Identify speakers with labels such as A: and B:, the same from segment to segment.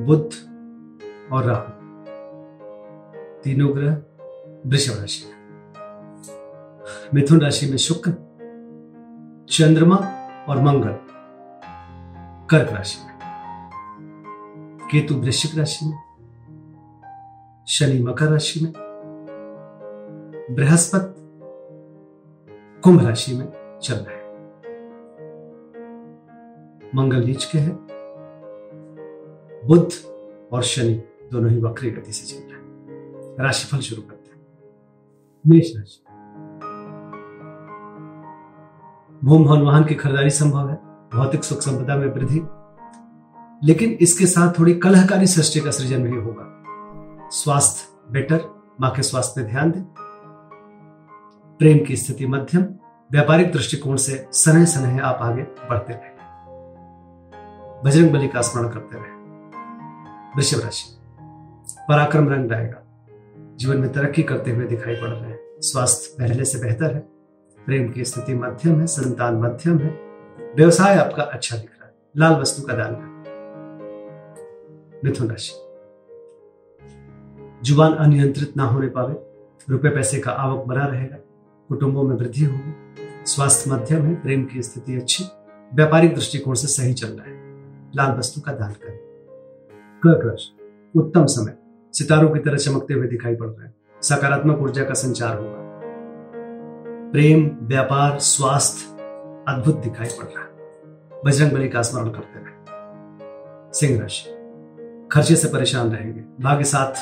A: बुध और राहु। तीनों ग्रह वृषभ राशि में। मिथुन राशि में शुक्र, चंद्रमा और मंगल कर्क राशि में। केतु वृश्चिक राशि में, शनि मकर राशि में, बृहस्पति कुंभ राशि में चल रहे हैं। मंगल नीच के हैं बुद्ध और शनि दोनों ही वक्री गति से चल रहे हैं। राशिफल शुरू करते हैं। मेष राशि। भूम भवन वाहन की खरीदारी संभव है। भौतिक सुख संपदा में वृद्धि। लेकिन इसके साथ थोड़ी कलहकारी सृष्टि का सृजन भी होगा। स्वास्थ्य बेटर, माँ के स्वास्थ्य में ध्यान दें। प्रेम की स्थिति मध्यम, व्यापारिक दृष्टिकोण से सनह सनह आप आगे बढ़ते रहें। बजरंग बली का स्मरण करते रहे। वृषभ राशि पराक्रम रंग लाएगा जीवन में तरक्की करते हुए दिखाई पड़ रहे हैं। स्वास्थ्य पहले से बेहतर है। प्रेम की स्थिति मध्यम है, संतान मध्यम है। व्यवसाय आपका अच्छा दिख रहा है। लाल वस्तु का दान करें मिथुन राशि। ज़ुबान अनियंत्रित ना होने पावे। रुपए पैसे का आवक बना रहेगा। कुटुंबों में वृद्धि होगी। स्वास्थ्य मध्यम है। प्रेम की स्थिति अच्छी। व्यापारिक दृष्टिकोण से सही चल रहा है। लाल वस्तु का दान करें। कर्क राशि उत्तम समय। सितारों की तरह चमकते हुए दिखाई पड़ रहे हैं। सकारात्मक ऊर्जा का संचार होगा। प्रेम, व्यापार, स्वास्थ्य, अद्भुत दिखाई पड़ रहा है। बजरंग बली का स्मरण करते रहे। सिंह राशि, खर्चे से परेशान रहेंगे। भाग्य साथ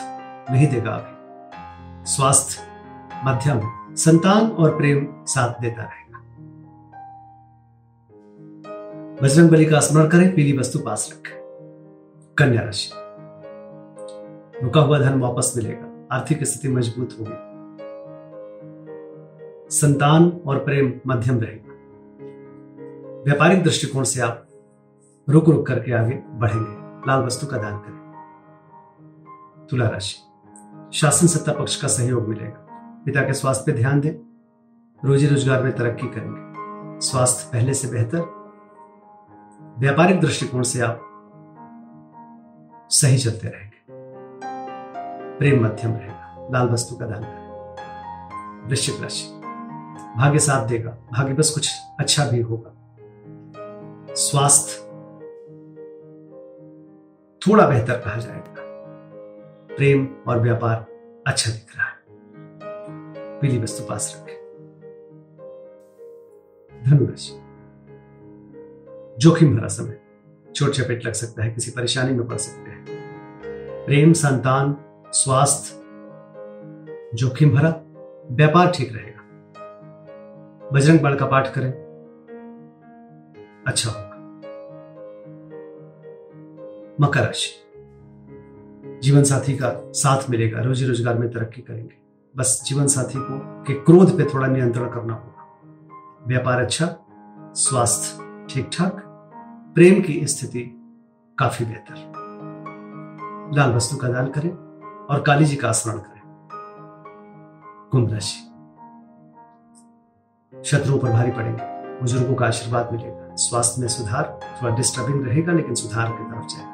A: नहीं देगा अभी। स्वास्थ्य, मध्यम, संतान और प्रेम साथ देता रहेगा। बजरंग बली का स्मरण करें, पीली वस्तु पास रखें। कन्या राशि। रुका हुआ धन वापस मिलेगा, आर्थिक स्थिति मज़बूत होगी। संतान और प्रेम मध्यम रहेगा। व्यापारिक दृष्टिकोण से आप रुक रुक करके आगे बढ़ेंगे। लाल वस्तु का दान करें। तुला राशि। शासन सत्ता पक्ष का सहयोग मिलेगा। पिता के स्वास्थ्य पर ध्यान दें। रोजी रोज़गार में तरक्की करेंगे। स्वास्थ्य पहले से बेहतर। व्यापारिक दृष्टिकोण से आप सही चलते रहेंगे। प्रेम मध्यम रहेगा, लाल वस्तु का दान करें। वृश्चिक राशि, भाग्य साथ देगा, भाग्य बस कुछ अच्छा भी होगा। स्वास्थ्य थोड़ा बेहतर कहा जाएगा। प्रेम और व्यापार अच्छा दिख रहा है। पीली वस्तु पास रखें। धनुराशि, जोखिम भरा समय, चोट चपेट लग सकता है, किसी परेशानी में पड़ सकते हैं। प्रेम, संतान, स्वास्थ्य, जोखिम भरा, व्यापार ठीक रहेगा। बजरंग बाण का पाठ करें। अच्छा होगा। मकर राशि। जीवन साथी का साथ मिलेगा। रोजी रोज़गार में तरक्की करेंगे। बस जीवन साथी को के क्रोध पे थोड़ा नियंत्रण करना होगा। व्यापार अच्छा स्वास्थ्य ठीक ठाक, प्रेम की स्थिति काफ़ी बेहतर। लाल वस्तु का दान करें और काली जी का स्मरण करें। कुंभ राशि। शत्रुओं पर भारी पड़ेंगे। बुज़ुर्गों का आशीर्वाद मिलेगा। स्वास्थ्य में सुधार, थोड़ा डिस्टर्बिंग रहेगा, लेकिन सुधार की तरफ़ जाएगा।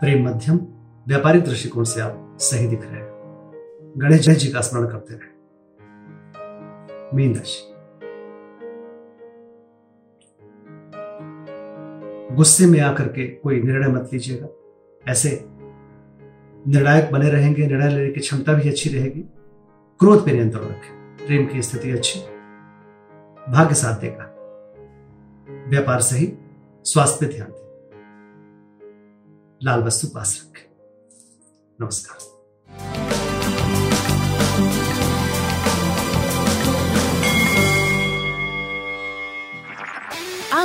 A: प्रेम मध्यम, व्यापारिक दृष्टिकोण से आप सही दिख रहे हैं। गणेश जय जी का स्मरण करते रहे। मीन राशि। गुस्से में आकर के कोई निर्णय मत लीजिएगा। ऐसे निर्णायक बने रहेंगे, निर्णय लेने की क्षमता भी अच्छी रहेगी। क्रोध पर नियंत्रण रखें। प्रेम की स्थिति अच्छी, भाग्य साथ देगा। व्यापार सही, स्वास्थ्य पे ध्यान दें। लाल वस्तु पास रखें। नमस्कार।